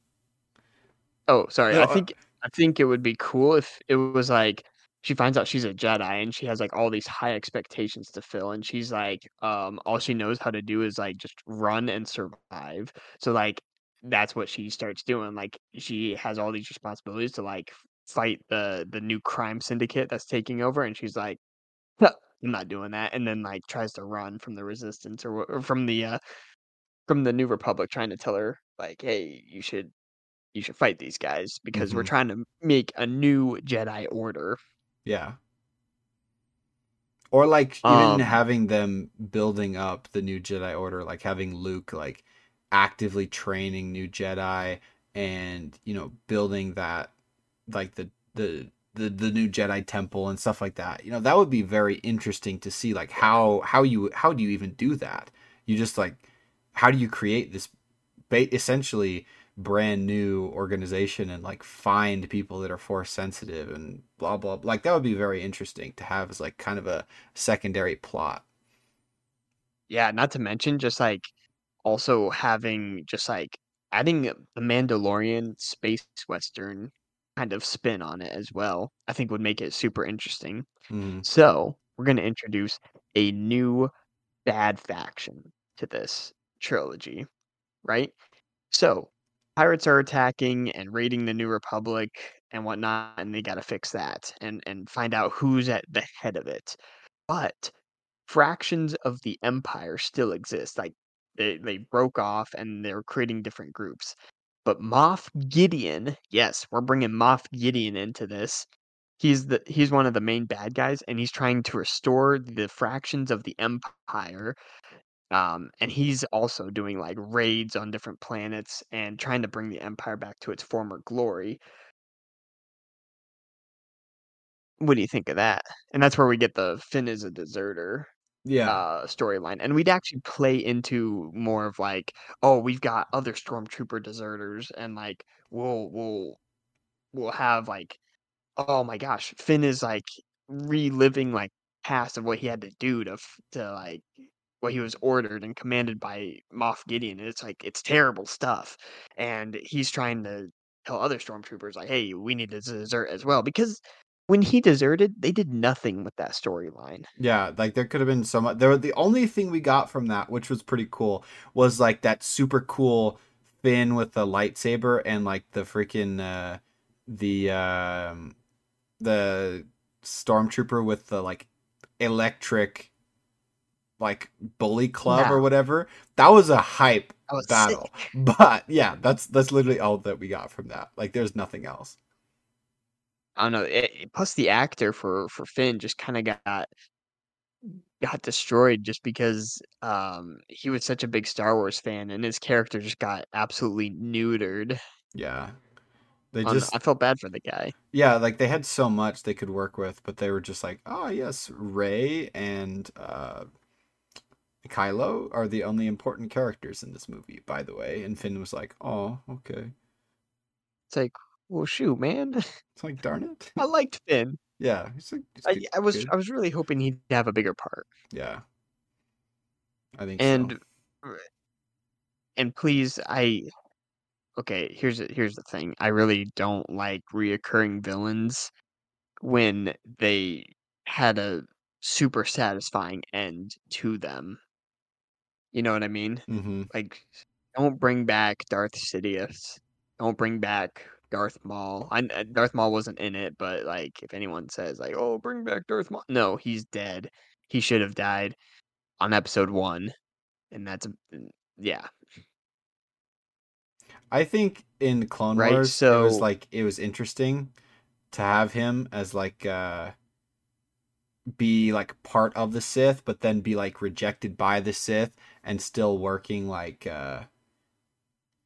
Speaker 1: Oh, sorry.
Speaker 2: No,
Speaker 1: I
Speaker 2: uh,
Speaker 1: think I think it would be cool if it was like she finds out she's a Jedi and she has like all these high expectations to fill and she's like um all she knows how to do is like just run and survive. So like that's what she starts doing. Like she has all these responsibilities to like fight the the new crime syndicate that's taking over and she's like "Huh, I'm not doing that and then like tries to run from the resistance or, wh- or from the uh from the new republic trying to tell her like hey you should you should fight these guys because we're
Speaker 2: Mhm.
Speaker 1: trying to make a new Jedi Order.
Speaker 2: Yeah. Or like even
Speaker 1: Um,
Speaker 2: having them building up the new Jedi Order, like having Luke like actively training new Jedi and you know building that like the the the, the new Jedi temple and stuff like that. You know, that would be very interesting to see like how how you how do you even do that? You just like how do you create this ba- essentially brand new organization and like find people that are force sensitive and blah blah like that would be very interesting to have as like kind of a secondary plot
Speaker 1: Yeah, not to mention just like also having just like adding the Mandalorian space western kind of spin on it as well. I think would make it super interesting.
Speaker 2: Mhm.
Speaker 1: So, we're going to introduce a new bad faction to this trilogy, right? So, pirates are attacking and raiding the New Republic and whatnot, and they got to fix that and and find out who's at the head of it. But fractions of the Empire still exist. Like they they broke off and they're creating different groups. But Moff Gideon, yes, we're bringing Moff Gideon into this. He's the he's one of the main bad guys, and he's trying to restore the fractions of the Empire um, and he's also doing like raids on different planets and trying to bring the Empire back to its former glory. What do you think of that? And that's where we get the Finn is a deserter
Speaker 2: yeah
Speaker 1: uh, storyline. And we'd actually play into more of like, oh, we've got other stormtrooper deserters, and like we'll we'll we'll have like, oh my gosh, Finn is like reliving like past of what he had to do to to like what he was ordered and commanded by Moff Gideon. and It's like it's terrible stuff, and he's trying to tell other stormtroopers like, "Hey, we need to desert as well." Because when he deserted, they did nothing with that storyline.
Speaker 2: Yeah, like there could have been so much. There, the only thing we got from that, which was pretty cool, was like that super cool Finn with the lightsaber and like the freaking uh, the um, the stormtrooper with the like electric like bully club or whatever. That was a hype
Speaker 1: was
Speaker 2: battle.
Speaker 1: sick. [laughs]
Speaker 2: But yeah, that's that's literally all that we got from that. Like there's nothing else.
Speaker 1: I don't know. It, plus, the actor for for Finn just kind of got got destroyed just because um he was such a big Star Wars fan and his character just got absolutely neutered.
Speaker 2: Yeah. They just
Speaker 1: I felt bad for the guy.
Speaker 2: Yeah, like they had so much they could work with, but they were just like, oh yes, Rey and uh, Kylo are the only important characters in this movie, by the way. And Finn was like, oh, okay.
Speaker 1: It's like, well, shoot, man. [laughs]
Speaker 2: It's like, darn it.
Speaker 1: I liked Finn.
Speaker 2: Yeah, he's like, he's
Speaker 1: I,
Speaker 2: good-
Speaker 1: I was
Speaker 2: good.
Speaker 1: I was really hoping he'd have a bigger part.
Speaker 2: yeah. I think
Speaker 1: And
Speaker 2: so.
Speaker 1: and please, I okay. Here's here's the thing. I really don't like reoccurring villains when they had a super satisfying end to them. You know what I mean?
Speaker 2: hmm
Speaker 1: Like, don't bring back Darth Sidious. Don't bring back Darth Maul. I Darth Maul wasn't in it, but like, if anyone says like, "Oh, bring back Darth Maul," no, he's dead. He should have died on episode one, and that's a yeah.
Speaker 2: I think in Clone
Speaker 1: Right,
Speaker 2: Wars, it was
Speaker 1: so-
Speaker 2: like it was interesting to have him as like uh be like part of the Sith, but then be like rejected by the Sith and still working like uh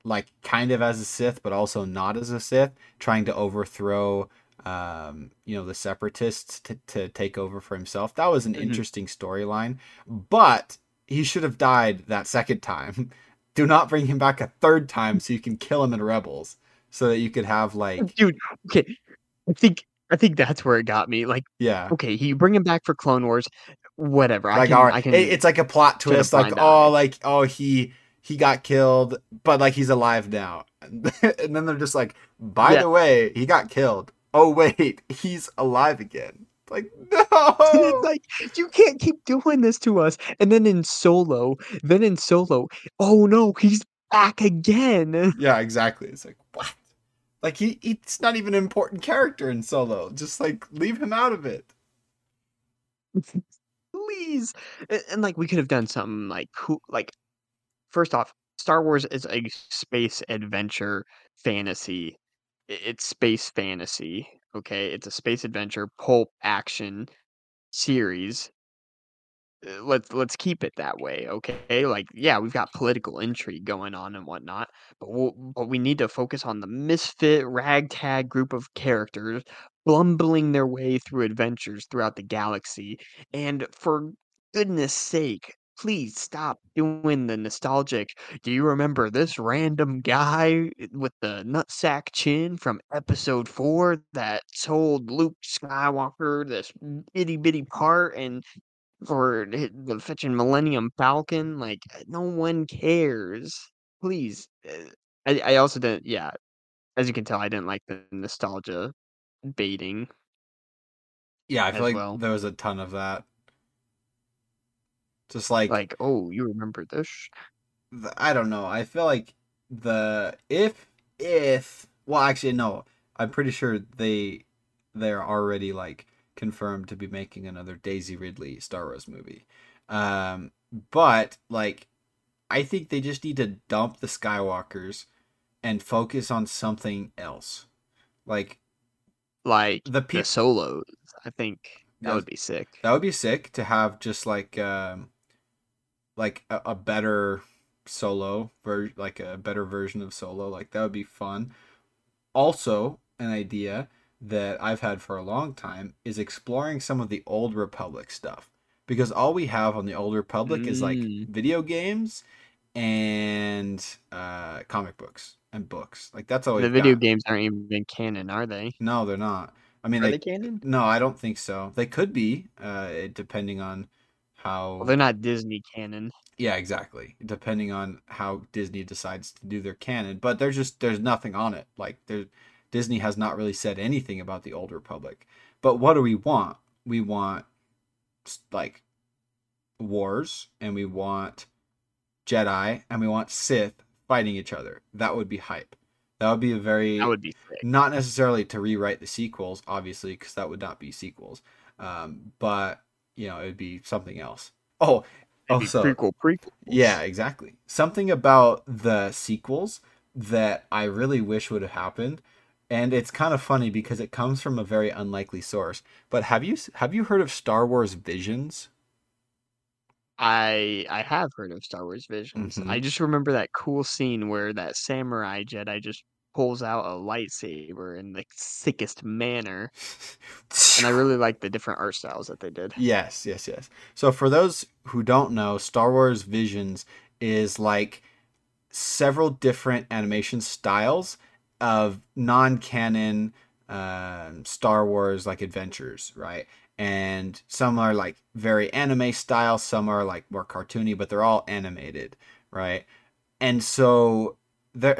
Speaker 2: like kind of as a Sith, but also not as a Sith, trying to overthrow um you know the separatists to, to take over for himself. That was an
Speaker 1: Mhm.
Speaker 2: interesting storyline, but he should have died that second time. [laughs] Do not bring him back a third time so you can kill him in Rebels, so that you could have like
Speaker 1: Dude, okay. I think I think that's where it got me. Like,
Speaker 2: yeah,
Speaker 1: okay, you bring him back for Clone Wars, whatever. I
Speaker 2: like
Speaker 1: can,
Speaker 2: all right,
Speaker 1: I can.
Speaker 2: it- it's like a plot twist, like oh,
Speaker 1: eye.
Speaker 2: like oh he he got killed, but like he's alive now, [laughs] and then they're just like, by
Speaker 1: Yeah.
Speaker 2: the way, he got killed. Oh wait, he's alive again. Like [laughs] no,
Speaker 1: it's like you can't keep doing this to us. And then in Solo, then in Solo, oh no, he's back again. [laughs]
Speaker 2: yeah, exactly. It's like what? Like he he's not even an important character in Solo. Just like leave him out of it.
Speaker 1: Please. And, and like we could have done something like cool like first off, Star Wars is a space adventure fantasy. It's space fantasy, okay? It's a space adventure pulp action series. Uh, Let's let's keep it that way, okay? Like, yeah, we've got political intrigue going on and whatnot, but we'll, but we need to focus on the misfit ragtag group of characters bumbling their way through adventures throughout the galaxy. And for goodness sake, please stop doing the nostalgic. Do you remember this random guy with the nutsack chin from episode four that told Luke Skywalker this itty bitty part and for the fetching Millennium Falcon? Like, no one cares. Please. uh, I, I also didn't, yeah, as you can tell, I didn't like the nostalgia baiting.
Speaker 2: Yeah, I feel like
Speaker 1: well.
Speaker 2: there was a ton of that. Just like
Speaker 1: Like, oh, you remember this?
Speaker 2: the, I don't know. I feel like the if if well actually no, I'm pretty sure they they're already like confirmed to be making another Daisy Ridley Star Wars movie. Um but like I think they just need to dump the Skywalkers and focus on something else. Like
Speaker 1: Like
Speaker 2: The
Speaker 1: the,
Speaker 2: peop-
Speaker 1: solos. I think that would be sick.
Speaker 2: That would be sick to have just like um like a, a better solo ver like a better version of solo. Like that would be fun. Also, an idea that I've had for a long time is exploring some of the old Republic stuff. Because all we have on the old Republic is like
Speaker 1: Mm.
Speaker 2: video games and uh comic books and books. Like that's all
Speaker 1: The video
Speaker 2: got.
Speaker 1: games aren't even canon, are they?
Speaker 2: No, they're not. I mean,
Speaker 1: Are
Speaker 2: they,
Speaker 1: they canon?
Speaker 2: no, I don't think so. They could be, uh, depending on how
Speaker 1: Well, they're not Disney canon.
Speaker 2: Yeah, exactly. Depending on how Disney decides to do their canon, but there's just there's nothing on it. Like there, Disney has not really said anything about the Old Republic. But what do we want? We want like wars, and we want Jedi, and we want Sith fighting each other. That would be hype. That would be a very
Speaker 1: That would be sick.
Speaker 2: not necessarily to rewrite the sequels, obviously, because that would not be sequels. Um, but you know, it would be something else. Oh,
Speaker 1: It'd
Speaker 2: also,
Speaker 1: prequel, prequel.
Speaker 2: yeah, exactly. Something about the sequels that I really wish would have happened, and it's kind of funny because it comes from a very unlikely source. But have you have you heard of Star Wars Visions?
Speaker 1: I I have heard of Star Wars Visions.
Speaker 2: Mhm.
Speaker 1: I just remember that cool scene where that samurai Jedi just pulls out a lightsaber in the sickest manner, and I really [laughs] like the different art styles that they did.
Speaker 2: Yes, yes, yes. So for those who don't know, Star Wars Visions is like several different animation styles of non-canon um, Star Wars like adventures, right? And some are like very anime style, some are like more cartoony, but they're all animated, right? And so they're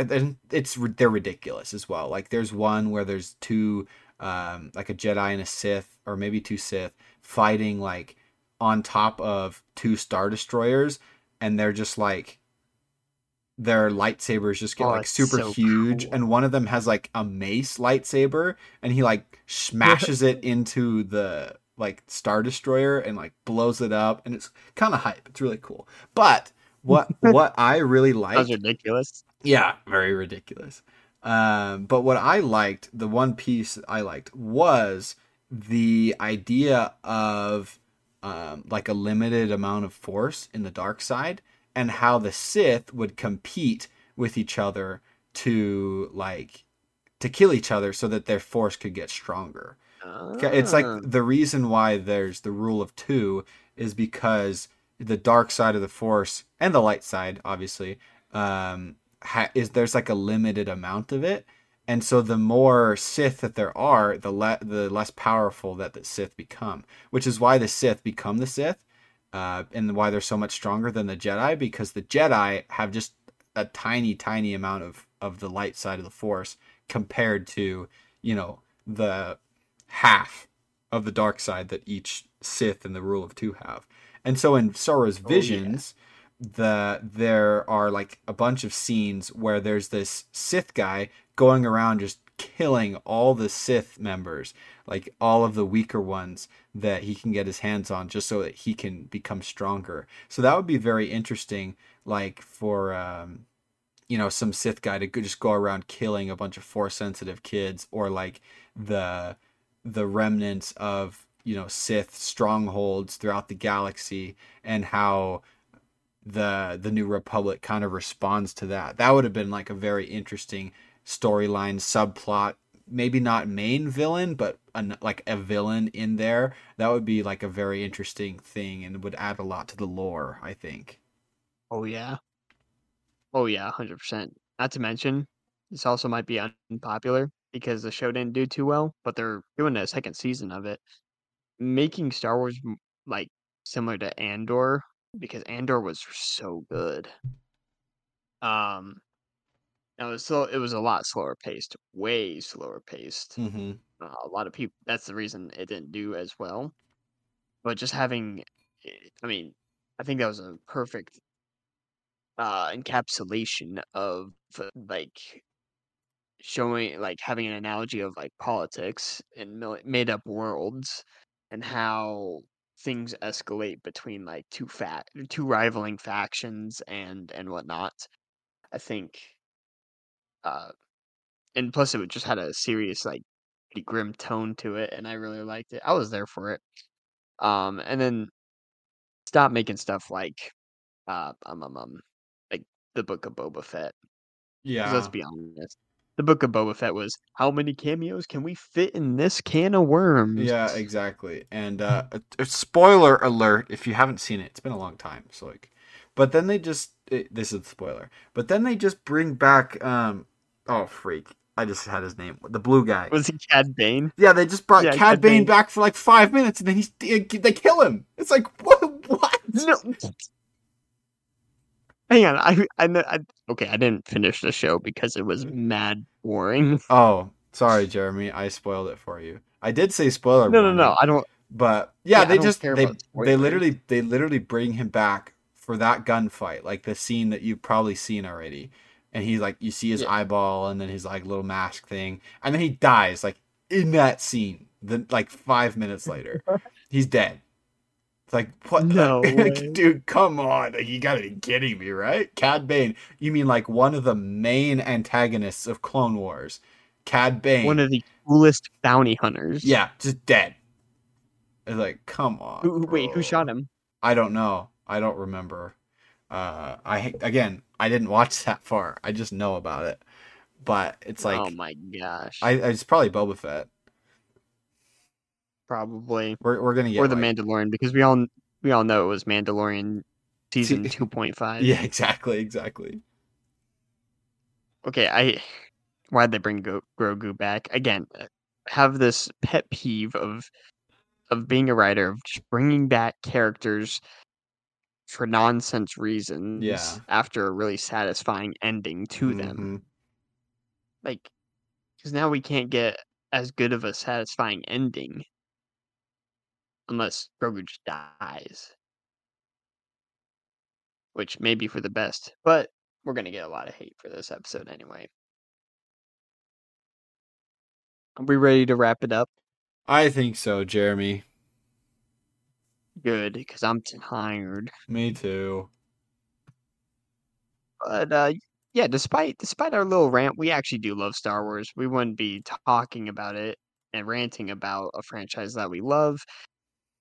Speaker 2: it's they're ridiculous as well. Like there's one where there's two um like a Jedi and a Sith or maybe two Sith fighting like on top of two star destroyers and they're just like their lightsabers just get
Speaker 1: Oh,
Speaker 2: like super
Speaker 1: so
Speaker 2: huge
Speaker 1: cool.
Speaker 2: and one of them has like a mace lightsaber and he like smashes it [laughs] into the like star destroyer and like blows it up and it's kind of hype it's really cool but what [laughs] what i really like
Speaker 1: ridiculous.
Speaker 2: Yeah, very ridiculous. Um, but what I liked, the one piece I liked, was the idea of um, like a limited amount of force in the dark side, and how the Sith would compete with each other to like to kill each other so that their force could get stronger. Okay, It's like
Speaker 1: Ah.
Speaker 2: the reason why there's the rule of two is because the dark side of the force and the light side, obviously, um, ha- is there's like a limited amount of it, and so the more Sith that there are, the le- the less powerful that the Sith become. Which is why the Sith become the Sith, uh, and why they're so much stronger than the Jedi because the Jedi have just a tiny, tiny amount of of the light side of the Force compared to you know the half of the dark side that each Sith and the Rule of Two have. And so in Star Wars
Speaker 1: Oh, yeah.
Speaker 2: The there are like a bunch of scenes where there's this Sith guy going around just killing all the Sith members, like all of the weaker ones that he can get his hands on just so that he can become stronger. So that would be very interesting like for um you know some Sith guy to just go around killing a bunch of force sensitive kids or like the the remnants of you know Sith strongholds throughout the galaxy and how the the new republic kind of responds to that. That would have been like a very interesting storyline subplot. Maybe not main villain but an, like a villain in there. That would be like a very interesting thing and would add a lot to the lore i think.
Speaker 1: Oh yeah. Oh yeah, hundred percent. Not to mention, this also might be unpopular because the show didn't do too well, but they're doing a second season of it, making Star Wars like similar to Andor because Andor was so good. Um, now it was still it was a lot slower paced, way slower paced.
Speaker 2: mm-hmm.
Speaker 1: Uh, a lot of people. That's the reason it didn't do as well. But just having, eh, I mean, I think that was a perfect uh encapsulation of uh, like showing like having an analogy of like politics and made up worlds and how things escalate between like two fat two rivaling factions and and whatnot i think uh and plus it just had a serious like pretty grim tone to it and i really liked it. I was there for it. Um and then stop making stuff like uh um, um, um like the book of boba fett
Speaker 2: yeah
Speaker 1: let's be honest the book of boba fett was how many cameos can we fit in this can of worms
Speaker 2: Yeah, exactly. And uh, a, a spoiler alert if you haven't seen it, it's been a long time. So like, but then they just it, this is the spoiler. But then they just bring back um oh freak, I just had his name, the blue guy.
Speaker 1: was he cad bane
Speaker 2: yeah, they just brought
Speaker 1: Yeah,
Speaker 2: Cad
Speaker 1: Cad
Speaker 2: Bane
Speaker 1: Bane.
Speaker 2: back for like five minutes, and then he's they, they kill him. It's like [laughs] what what?
Speaker 1: No. Hang on, I, I, I okay, I didn't finish the show because it was mad boring. [laughs]
Speaker 2: Oh, sorry, Jeremy. I spoiled it for you. I did say spoiler.
Speaker 1: No, no,
Speaker 2: warning,
Speaker 1: no, I don't.
Speaker 2: But yeah,
Speaker 1: Yeah,
Speaker 2: they just they they literally they literally bring him back for that gunfight, like the scene that you've probably seen already. And he's like, you see his
Speaker 1: Yeah.
Speaker 2: eyeball, and then his like little mask thing, and then he dies like in that scene. Then like five minutes later, [laughs] he's dead. It's like what?
Speaker 1: No [laughs]
Speaker 2: like, dude, come on! Like, you gotta be kidding me, right? Cad Bane. You mean like one of the main antagonists of Clone Wars, Cad Bane?
Speaker 1: One of the coolest bounty hunters.
Speaker 2: Yeah, just dead. It's like, come on.
Speaker 1: Who, who- wait, who shot him?
Speaker 2: I don't know. I don't remember. Uh, I again, I didn't watch [laughs] that far. I just know about it. But it's like,
Speaker 1: oh my gosh.
Speaker 2: I, it's probably Boba Fett.
Speaker 1: Probably
Speaker 2: We're we're gonna get
Speaker 1: or the
Speaker 2: like-
Speaker 1: Mandalorian because we all we all know it was Mandalorian season two point five.
Speaker 2: Yeah, [laughs] exactly, exactly.
Speaker 1: Okay, I why'd they bring Go- Grogu back again? uh, Have this pet peeve of of being a writer of just bringing back characters for nonsense reasons.
Speaker 2: Yeah.
Speaker 1: After a really satisfying ending to them,
Speaker 2: Mhm.
Speaker 1: like because now we can't get as good of a satisfying ending unless Grogu just dies, which may be for the best, but we're gonna get a lot of hate for this episode anyway. Are we ready to wrap it up?
Speaker 2: I think so, Jeremy.
Speaker 1: Good, because I'm tired.
Speaker 2: Me too.
Speaker 1: But uh, yeah, despite despite our little rant, we actually do love Star Wars. We wouldn't be talking about it and ranting about a franchise that we love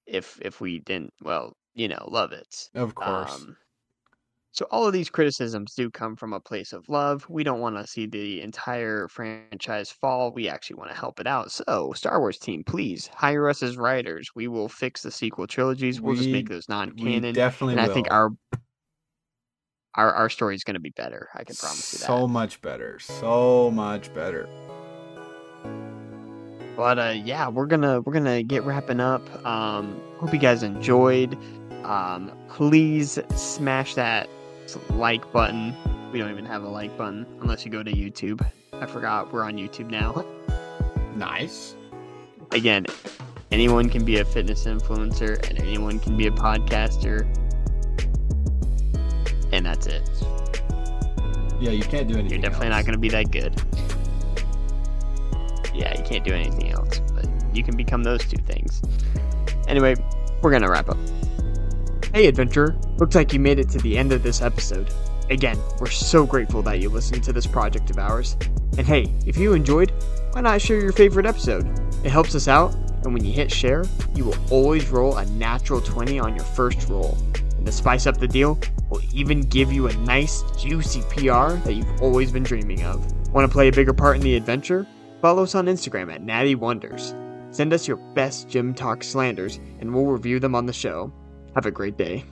Speaker 1: if if we didn't, well, you know, love it.
Speaker 2: Of course.
Speaker 1: Um, so all of these criticisms do come from a place of love. We don't want to see the entire franchise fall. We actually want to help it out. So, Star Wars team, please hire us as writers. We will fix the sequel trilogies. We'll just make those non-canon.
Speaker 2: definitely
Speaker 1: and I
Speaker 2: will.
Speaker 1: think our our our story is going to be better. I can promise you that.
Speaker 2: so much better. So much better.
Speaker 1: But uh, yeah, we're gonna we're gonna get wrapping up. Um, hope you guys enjoyed. Um, please smash that like button. We don't even have a like button unless you go to YouTube. I forgot we're on YouTube now. [laughs]
Speaker 2: Nice.
Speaker 1: Again, anyone can be a fitness influencer and anyone can be a podcaster. And that's it.
Speaker 2: Yeah, you can't do anything.
Speaker 1: You're definitely not going to be that good. Yeah, you can't do anything else, but you can become those two things. Anyway, we're to wrap up. Hey, adventurer. Looks like you made it to the end of this episode. Again, we're so grateful that you listened to this project of ours. And hey, if you enjoyed, why not share your favorite episode? It helps us out, and when you hit share, you will always roll a natural 20 on your first roll. And to spice up the deal, we'll even give you a nice, juicy PR that you've always been dreaming of. Want to play a bigger part in the adventure? Follow us on Instagram at Natty Wonders. Send us your best GymTok slanders, and we'll review them on the show. Have a great day.